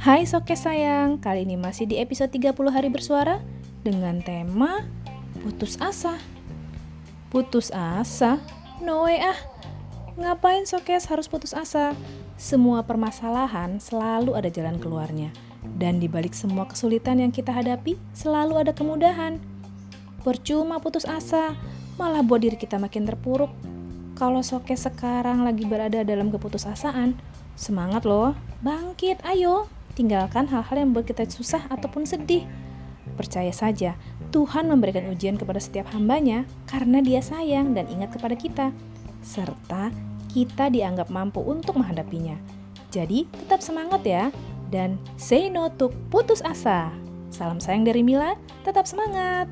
Hai Soke sayang, kali ini masih di episode 30 hari bersuara dengan tema putus asa. Putus asa? No way ah. Ngapain Sokes harus putus asa? Semua permasalahan selalu ada jalan keluarnya. Dan di balik semua kesulitan yang kita hadapi, selalu ada kemudahan. Percuma putus asa, malah buat diri kita makin terpuruk. Kalau Sokes sekarang lagi berada dalam keputusasaan, semangat loh, bangkit, ayo, tinggalkan hal-hal yang membuat kita susah ataupun sedih. Percaya saja, Tuhan memberikan ujian kepada setiap hambanya karena dia sayang dan ingat kepada kita. Serta kita dianggap mampu untuk menghadapinya. Jadi, tetap semangat ya. Dan say no to putus asa. Salam sayang dari Mila, tetap semangat.